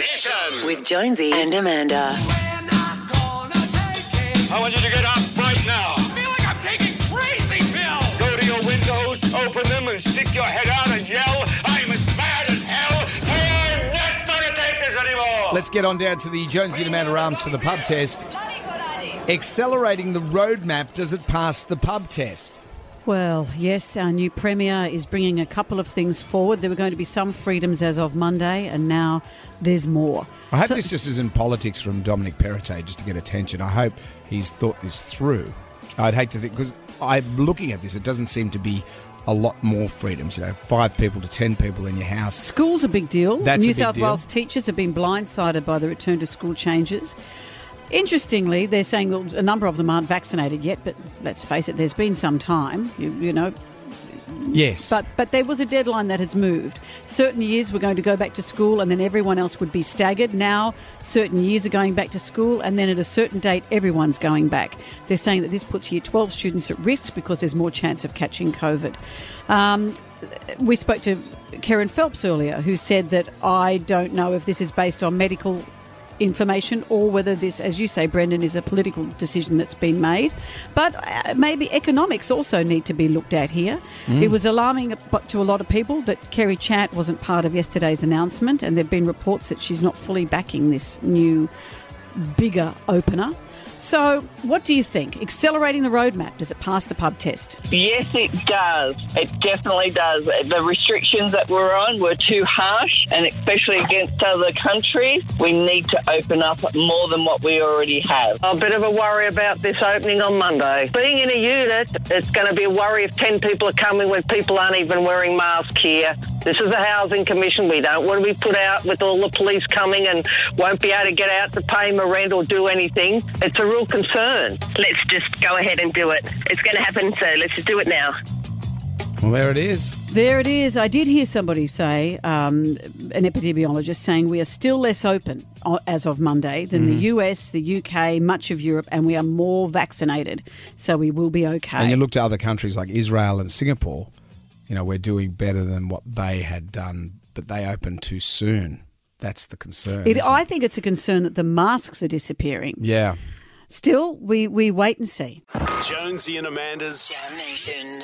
Mission. With Jonesy and Amanda. I want you to get up right now. I feel like I'm taking crazy pills. Go to your windows, open them, and stick your head out and yell, I'm as mad as hell. I'm not going to take this anymore. Let's get on down to the Jonesy and Amanda Arms for the pub test. Accelerating the roadmap, does it pass the pub test? Well, yes, our new Premier is bringing a couple of things forward. There were going to be some freedoms as of Monday, and now there's more. I hope So- this just isn't politics from Dominic Perrottet just to get attention. I hope he's thought this through. I'd hate to think, because I'm looking at this, it doesn't seem to be a lot more freedoms. You know, five people to ten people in your house. School's a big deal. That's New South deal. Wales teachers have been blindsided by the return to school changes. Interestingly, they're saying well, a number of them aren't vaccinated yet, but let's face it, there's been some time. You, you know, Yes. But but there was a deadline that has moved. Certain years were going to go back to school, and then everyone else would be staggered. Now, certain years are going back to school, and then at a certain date, everyone's going back. They're saying that this puts Year 12 students at risk because there's more chance of catching COVID. Um, we spoke to Kerryn Phelps earlier, who said that I don't know if this is based on medical information or whether this, as you say, Brendan, is a political decision that's been made. But uh, maybe economics also need to be looked at here. It was alarming to a lot of people that Kerry Chant wasn't part of yesterday's announcement, and there have been reports that she's not fully backing this new, bigger opener. So, what do you think? Accelerating the roadmap, does it pass the pub test? Yes, it does. It definitely does. The restrictions that we're on were too harsh, and especially against other countries, we need to open up more than what we already have. A bit of a worry about this opening on Monday. Being in a unit, it's going to be a worry if 10 people are coming when people aren't even wearing masks here. This is a housing commission. We don't want to be put out with all the police coming and won't be able to get out to pay my rent or do anything. It's a real concern. Let's just go ahead and do it. It's going to happen, so let's just do it now. well, there it is. There it is. I did hear somebody say, um, an epidemiologist, saying we are still less open as of Monday than the US, the UK, much of Europe, and we are more vaccinated. So we will be okay. And you look to other countries like Israel and Singapore, you know, we're doing better than what they had done, but they opened too soon. That's the concern. It? I think it's a concern that the masks are disappearing. yeah. Still, we, we wait and see. Jonesy and Amanda's Jam Nation.